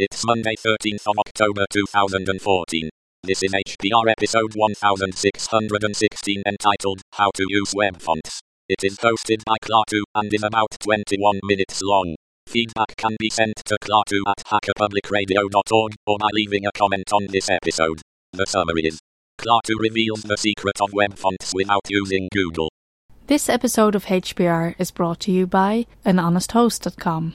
It's Monday 13th of October 2014. This is HPR episode 1616 entitled How to Use Web Fonts. It is hosted by Klaatu and is about 21 minutes long. Feedback can be sent to klaatu at hackerpublicradio.org or by leaving a comment on this episode. The summary is Klaatu reveals the secret of web fonts without using Google. This episode of HPR is brought to you by anhonesthost.com.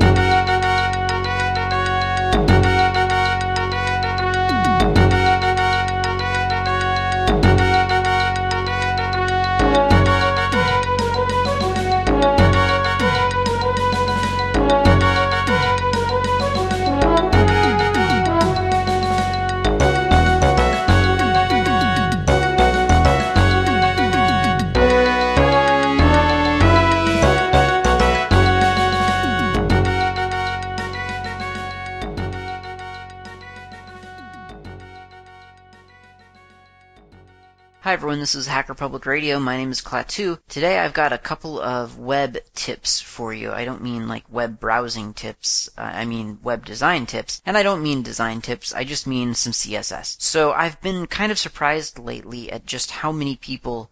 Hi everyone, this is Hacker Public Radio. My name is Klaatu. Today I've got a couple of web tips for you. I don't mean like web browsing tips. Uh, I mean web design tips. And I don't mean design tips. I just mean some CSS. So I've been kind of surprised lately at just how many people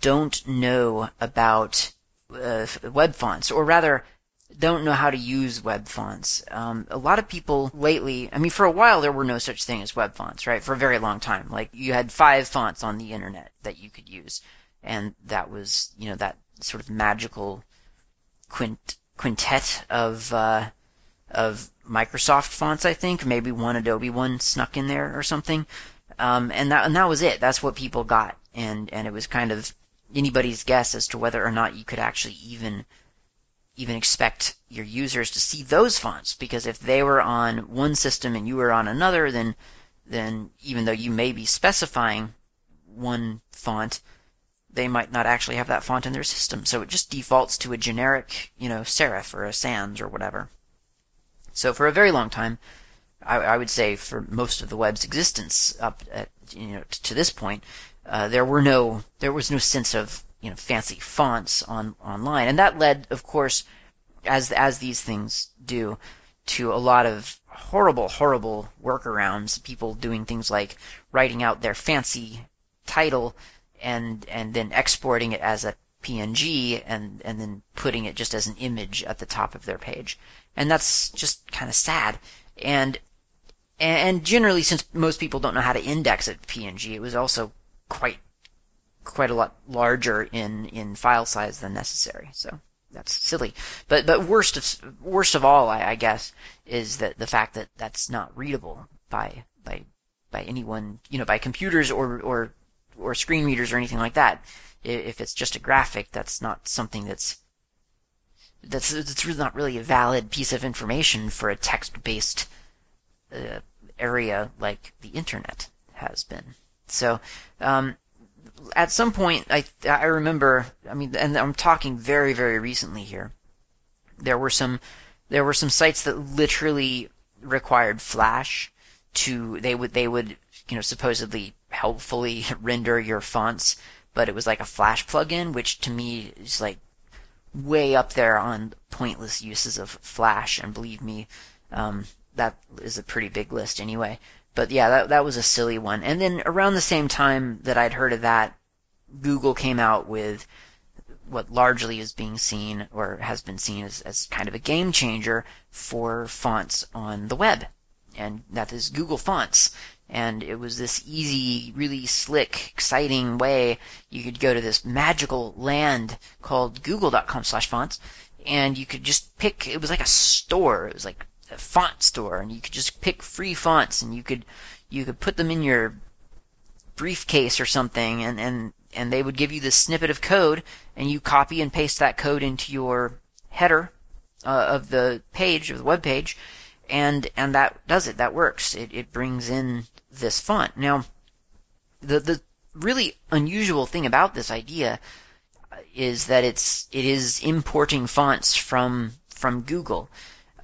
don't know about uh, web fonts, or rather don't know how to use web fonts. Um, a lot of people lately, I mean, for a while there were no such thing as web fonts, right? For a very long time. Like you had five fonts on the internet that you could use. And that was, you know, that sort of magical quint, quintet of, uh, of Microsoft fonts, I think. Maybe one Adobe one snuck in there or something. Um, and that, and that was it. That's what people got. And, and it was kind of anybody's guess as to whether or not you could actually even even expect your users to see those fonts because if they were on one system and you were on another, then then even though you may be specifying one font, they might not actually have that font in their system. So it just defaults to a generic, you know, serif or a sans or whatever. So for a very long time, I, I would say for most of the web's existence up at, you know to this point, uh, there were no there was no sense of you know fancy fonts on online, and that led, of course, as as these things do, to a lot of horrible, horrible workarounds. People doing things like writing out their fancy title and and then exporting it as a PNG and and then putting it just as an image at the top of their page, and that's just kind of sad. And and generally, since most people don't know how to index a PNG, it was also quite quite a lot larger in in file size than necessary. So that's silly. But but worst of worst of all, I, I guess, is that the fact that that's not readable by by by anyone, you know, by computers or or or screen readers or anything like that. If it's just a graphic, that's not something that's that's that's really not really a valid piece of information for a text-based uh, area like the internet has been. So, um, at some point, I I remember, I mean, and I'm talking very very recently here. There were some there were some sites that literally required Flash to they would they would you know supposedly helpfully render your fonts, but it was like a Flash plugin, which to me is like way up there on pointless uses of Flash. And believe me, um, that is a pretty big list anyway. But yeah, that that was a silly one. And then around the same time that I'd heard of that, Google came out with what largely is being seen or has been seen as, as kind of a game changer for fonts on the web. And that is Google Fonts. And it was this easy, really slick, exciting way you could go to this magical land called google.com slash fonts and you could just pick, it was like a store. It was like font store and you could just pick free fonts and you could, you could put them in your briefcase or something and, and and they would give you this snippet of code, and you copy and paste that code into your header uh, of the page of the web page, and and that does it. That works. It it brings in this font. Now, the the really unusual thing about this idea is that it's it is importing fonts from from Google.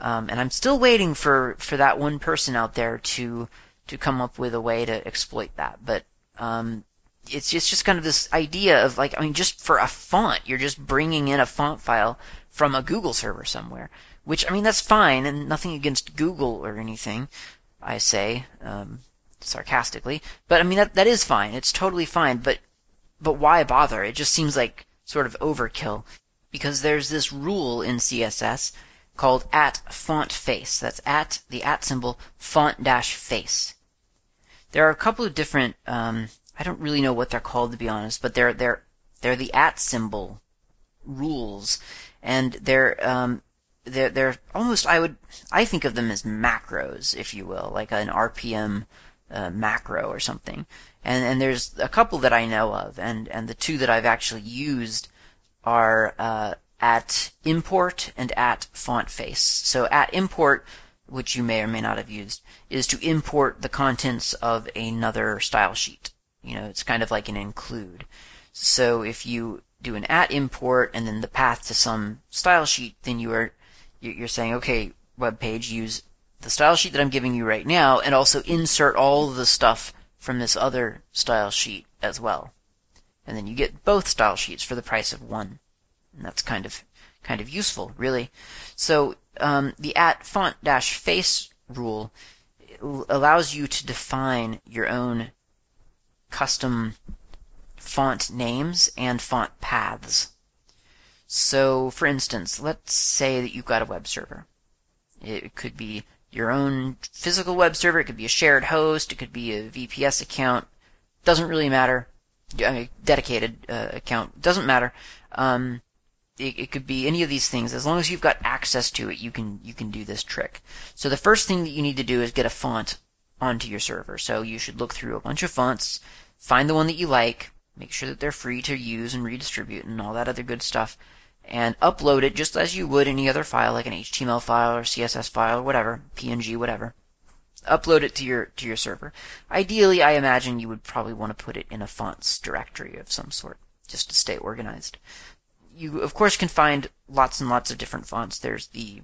Um, and I'm still waiting for, for that one person out there to to come up with a way to exploit that. But um, it's just, just kind of this idea of like, I mean, just for a font, you're just bringing in a font file from a Google server somewhere. Which, I mean, that's fine, and nothing against Google or anything, I say, um, sarcastically. But I mean, that, that is fine. It's totally fine, but, but why bother? It just seems like sort of overkill. Because there's this rule in CSS called at font face. That's at the at symbol font dash face. There are a couple of different. Um, I don't really know what they're called to be honest, but they're they're they're the at symbol rules, and they're um, they're they're almost I would I think of them as macros, if you will, like an RPM uh, macro or something. And and there's a couple that I know of, and and the two that I've actually used are uh, at import and at font face. So at import, which you may or may not have used, is to import the contents of another style sheet. You know, it's kind of like an include. So if you do an at import and then the path to some style sheet, then you are you're saying, okay, web page, use the style sheet that I'm giving you right now, and also insert all the stuff from this other style sheet as well. And then you get both style sheets for the price of one. And that's kind of kind of useful, really. So um, the at font dash face rule allows you to define your own custom font names and font paths. So, for instance, let's say that you've got a web server. It could be your own physical web server, it could be a shared host, it could be a VPS account. Doesn't really matter. A dedicated uh, account doesn't matter. Um, it, it, could be any of these things. As long as you've got access to it, you can you can do this trick. So the first thing that you need to do is get a font onto your server. So you should look through a bunch of fonts, find the one that you like, make sure that they're free to use and redistribute and all that other good stuff, and upload it just as you would any other file, like an HTML file or CSS file or whatever, PNG, whatever. Upload it to your to your server. Ideally, I imagine you would probably want to put it in a fonts directory of some sort, just to stay organized. You of course can find lots and lots of different fonts. There's the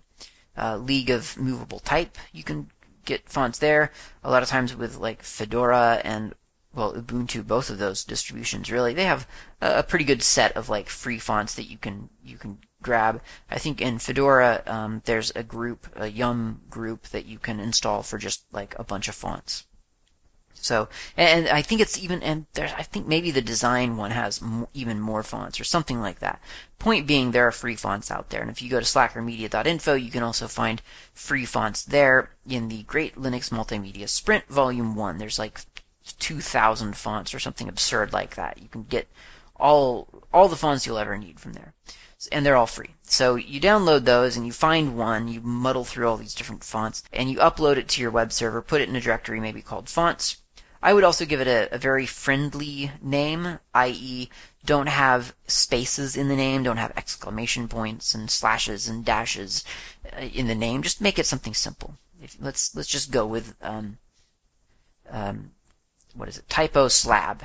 uh, League of Movable Type. You can get fonts there. A lot of times with like Fedora and well, Ubuntu, both of those distributions really, they have a, pretty good set of like free fonts that you can you can grab. I think in Fedora um, there's a group, a Yum group that you can install for just like a bunch of fonts. So, and I think it's even, and there, I think maybe the design one has m- even more fonts or something like that. Point being, there are free fonts out there, and if you go to slackermedia.info, you can also find free fonts there in the Great Linux Multimedia Sprint Volume 1. There's like 2,000 fonts or something absurd like that. You can get all all the fonts you'll ever need from there, and they're all free. So you download those and you find one, you muddle through all these different fonts, and you upload it to your web server. Put it in a directory maybe called fonts. I would also give it a, a very friendly name, i.e., don't have spaces in the name, don't have exclamation points and slashes and dashes uh, in the name. Just make it something simple. If, let's let's just go with um, um, what is it? Typo slab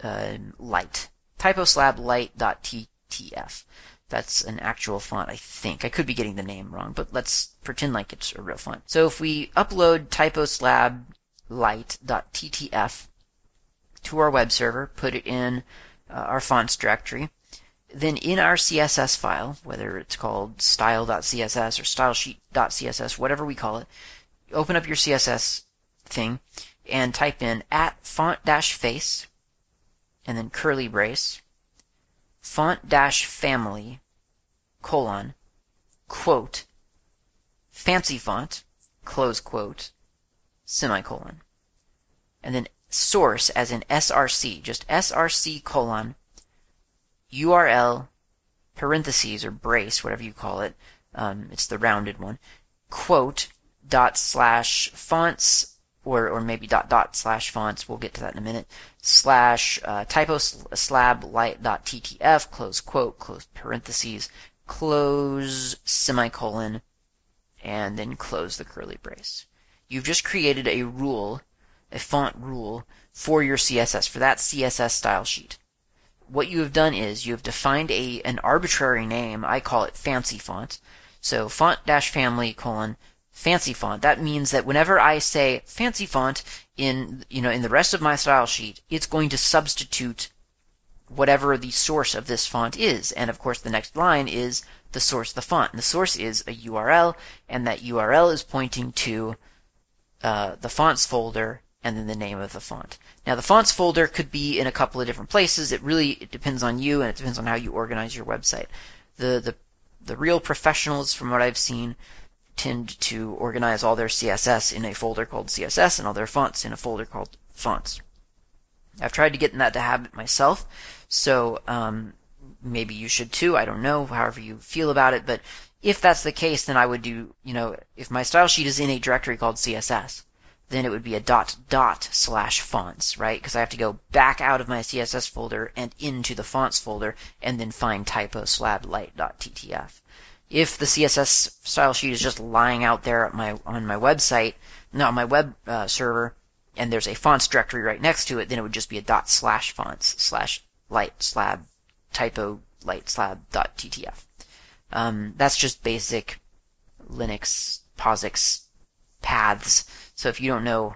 uh, light. Typo slab Light dot light.ttf. That's an actual font, I think. I could be getting the name wrong, but let's pretend like it's a real font. So if we upload typo slab light.ttf to our web server, put it in uh, our fonts directory, then in our CSS file, whether it's called style.css or stylesheet.css, whatever we call it, open up your CSS thing and type in at font dash face and then curly brace font dash family colon quote fancy font close quote semicolon and then source as in src just src colon url parentheses or brace whatever you call it um, it's the rounded one quote dot slash fonts or, or maybe dot dot slash fonts, we'll get to that in a minute, slash uh, typo slab light dot ttf, close quote, close parentheses, close semicolon, and then close the curly brace. You've just created a rule, a font rule, for your CSS, for that CSS style sheet. What you have done is you have defined a an arbitrary name, I call it fancy font, So font dash family colon fancy font. That means that whenever I say fancy font in you know in the rest of my style sheet, it's going to substitute whatever the source of this font is. And of course, the next line is the source of the font. And the source is a URL, and that URL is pointing to uh, the fonts folder and then the name of the font. Now, the fonts folder could be in a couple of different places. It really it depends on you, and it depends on how you organize your website. The the the real professionals, from what I've seen, tend to organize all their CSS in a folder called CSS and all their fonts in a folder called fonts. I've tried to get in that habit myself, so um, maybe you should too. I don't know, however you feel about it, but if that's the case, then I would do, you know, if my style sheet is in a directory called CSS, then it would be a dot dot slash fonts, right? Because I have to go back out of my CSS folder and into the fonts folder and then find typo slab light dot ttf. If the CSS style sheet is just lying out there my, on my website, no, on my web uh, server, and there's a fonts directory right next to it, then it would just be a dot slash fonts slash light slab typo light slab dot ttf. Um, that's just basic Linux POSIX paths. So if you don't know,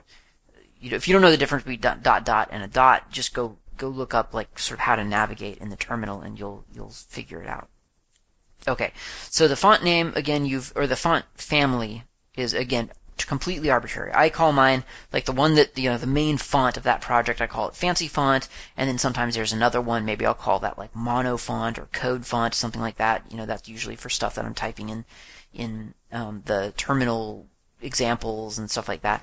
if you don't know the difference between dot, dot dot and a dot, just go go look up like sort of how to navigate in the terminal, and you'll you'll figure it out. Okay, so the font name again, you've or the font family is again completely arbitrary. I call mine like the one that you know the main font of that project. I call it fancy font, and then sometimes there's another one. Maybe I'll call that like mono font or code font, something like that. You know, that's usually for stuff that I'm typing in in um, the terminal examples and stuff like that.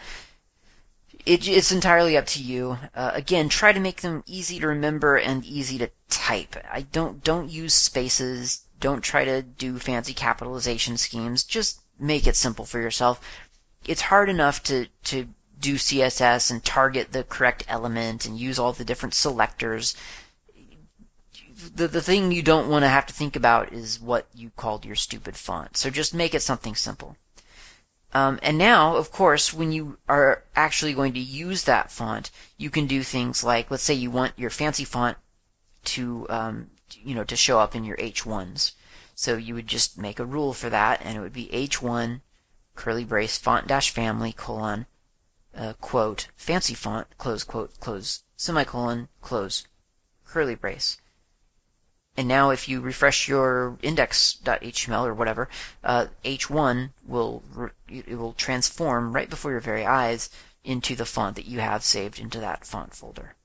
It, it's entirely up to you. Uh, again, try to make them easy to remember and easy to type. I don't don't use spaces. Don't try to do fancy capitalization schemes. Just make it simple for yourself it's hard enough to, to do CSS and target the correct element and use all the different selectors. The, the thing you don't want to have to think about is what you called your stupid font. So just make it something simple. Um, and now, of course, when you are actually going to use that font, you can do things like, let's say you want your fancy font to, um, you know, to show up in your H1s. So you would just make a rule for that, and it would be H1 curly brace font dash family colon uh, quote fancy font close quote close semicolon close curly brace. And now if you refresh your index.html or whatever, uh, H1 will it will transform right before your very eyes into the font that you have saved into that font folder.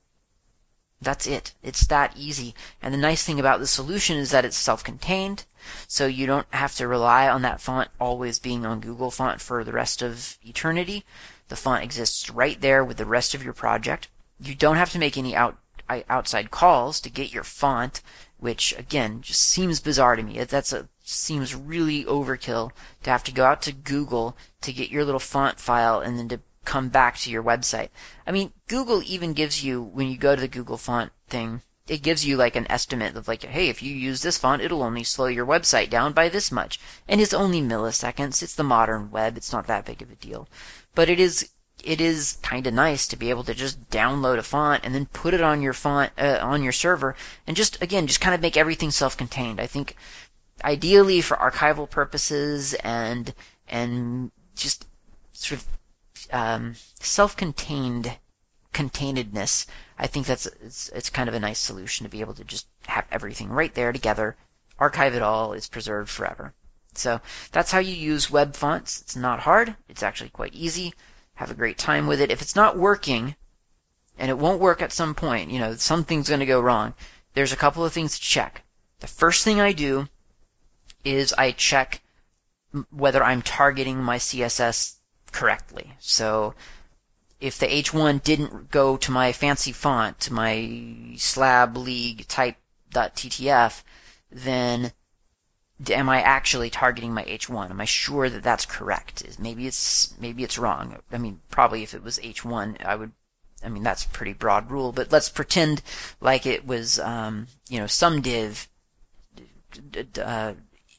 That's it. It's that easy. And the nice thing about the solution is that it's self-contained, so you don't have to rely on that font always being on Google Font for the rest of eternity. The font exists right there with the rest of your project. You don't have to make any out, outside calls to get your font, which again just seems bizarre to me. That's a seems really overkill to have to go out to Google to get your little font file and then to come back to your website. I mean, Google even gives you, when you go to the Google font thing, it gives you like an estimate of like, hey, if you use this font, it'll only slow your website down by this much. And it's only milliseconds. It's the modern web. It's not that big of a deal. But it is, it is kind of nice to be able to just download a font and then put it on your font, uh, on your server and just, again, just kind of make everything self-contained. I think ideally for archival purposes and, and just sort of um, self-contained containedness, I think that's it's, it's kind of a nice solution to be able to just have everything right there together, archive it all, it's preserved forever. So that's how you use web fonts. It's not hard. It's actually quite easy. Have a great time with it. If it's not working, and it won't work at some point, you know, something's going to go wrong. There's a couple of things to check. The first thing I do is I check whether I'm targeting my CSS correctly. So if the H1 didn't go to my fancy font, to my slab league type.ttf, then am I actually targeting my H1? Am I sure that that's correct? Maybe it's maybe it's wrong. I mean, probably if it was H1, I would. I mean, that's a pretty broad rule. But let's pretend like it was, um, you know, some div uh,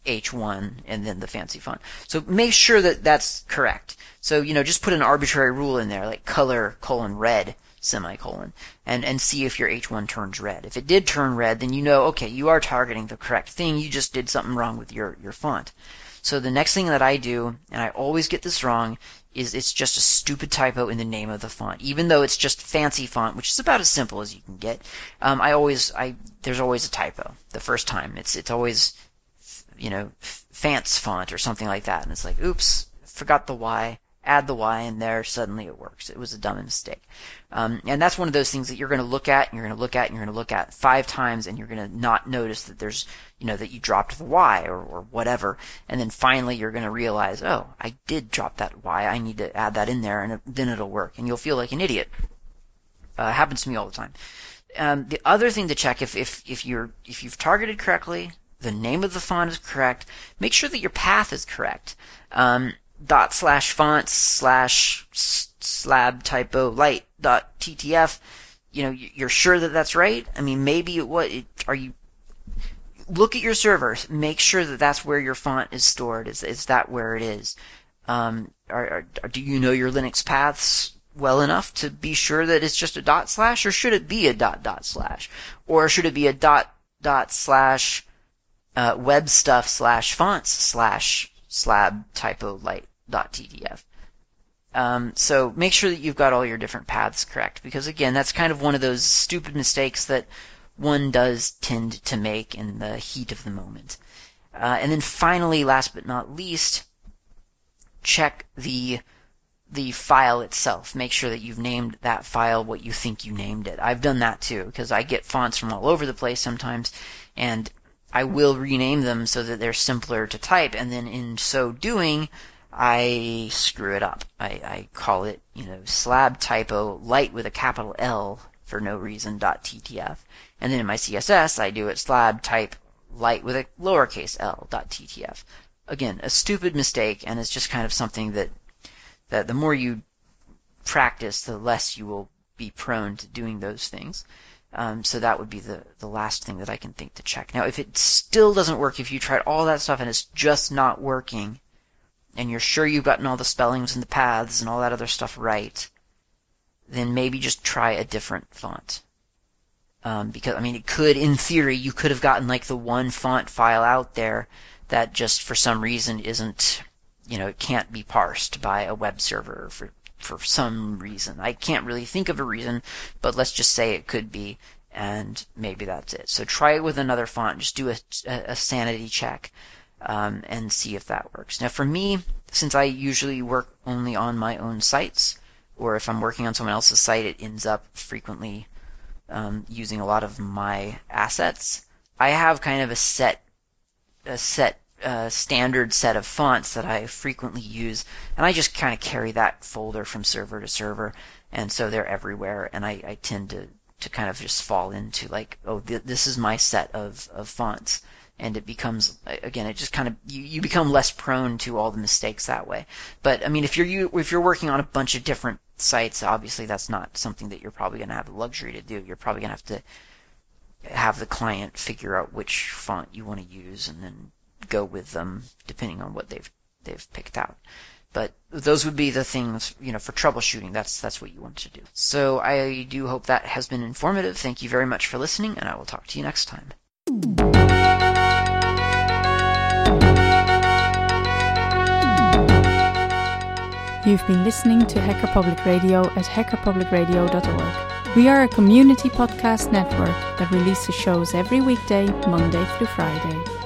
H1 and then the fancy font. So make sure that that's correct. So, you know, just put an arbitrary rule in there, like color colon red semicolon, and, and see if your H1 turns red. If it did turn red, then you know, okay, you are targeting the correct thing. You just did something wrong with your, your font. So the next thing that I do, and I always get this wrong, is it's just a stupid typo in the name of the font. Even though it's just fancy font, which is about as simple as you can get, um, I always, I there's always a typo the first time. It's it's always, you know, Fance font or something like that, and it's like, oops, forgot the Y add the y in there, suddenly it works. It was a dumb mistake. Um, and that's one of those things that you're going to look at, and you're going to look at, and you're going to look at five times, and you're going to not notice that there's, you know, that you dropped the y or, or whatever. And then finally you're going to realize, oh, I did drop that y. I need to add that in there, and then it'll work. And you'll feel like an idiot. Uh, happens to me all the time. Um, the other thing to check if, if, if you're, if you've targeted correctly, the name of the font is correct, make sure that your path is correct. Um, dot slash fonts slash slab typo light dot ttf you know you're sure that that's right? I mean maybe what are you look at your server make sure that that's where your font is stored is, is that where it is. Um, are, are, do you know your linux paths well enough to be sure that it's just a dot slash or should it be a dot dot slash? Or should it be a dot dot slash uh, web stuff slash fonts slash slab typo light dot ttf. Um, so make sure that you've got all your different paths correct because again, that's kind of one of those stupid mistakes that one does tend to make in the heat of the moment. Uh, and then finally, last but not least, check the the file itself. Make sure that you've named that file what you think you named it. I've done that too because I get fonts from all over the place sometimes, and I will rename them so that they're simpler to type, and then in so doing, I screw it up. I, I call it, you know, slab typo light with a capital L for no reason dot ttf, and then in my CSS I do it slab type light with a lowercase l dot ttf. Again, a stupid mistake, and it's just kind of something that that the more you practice, the less you will be prone to doing those things. Um, so that would be the, the last thing that I can think to check. Now, if it still doesn't work, if you tried all that stuff and it's just not working, and you're sure you've gotten all the spellings and the paths and all that other stuff right, then maybe just try a different font. Um, because, I mean, it could, in theory, you could have gotten like the one font file out there that just for some reason isn't, you know, it can't be parsed by a web server for for some reason. I can't really think of a reason, but let's just say it could be, and maybe that's it. So try it with another font. Just do a, a sanity check um, and see if that works. Now, for me, since I usually work only on my own sites, or if I'm working on someone else's site, it ends up frequently um, using a lot of my assets. I have kind of a set a set uh, standard set of fonts that I frequently use, and I just kind of carry that folder from server to server, and so they're everywhere, and I, I tend to, to kind of just fall into like, oh, th- this is my set of, of fonts, and it becomes again, it just kind of you, you become less prone to all the mistakes that way. But I mean, if you're you, if you're working on a bunch of different sites, obviously that's not something that you're probably going to have the luxury to do. You're probably going to have to have the client figure out which font you want to use, and then go with them depending on what they've they've picked out. But those would be the things, you know, for troubleshooting. That's that's what you want to do. So I do hope that has been informative. Thank you very much for listening, and I will talk to you next time. You've been listening to Hacker Public Radio at hackerpublicradio.org. We are a community podcast network that releases shows every weekday, Monday through Friday.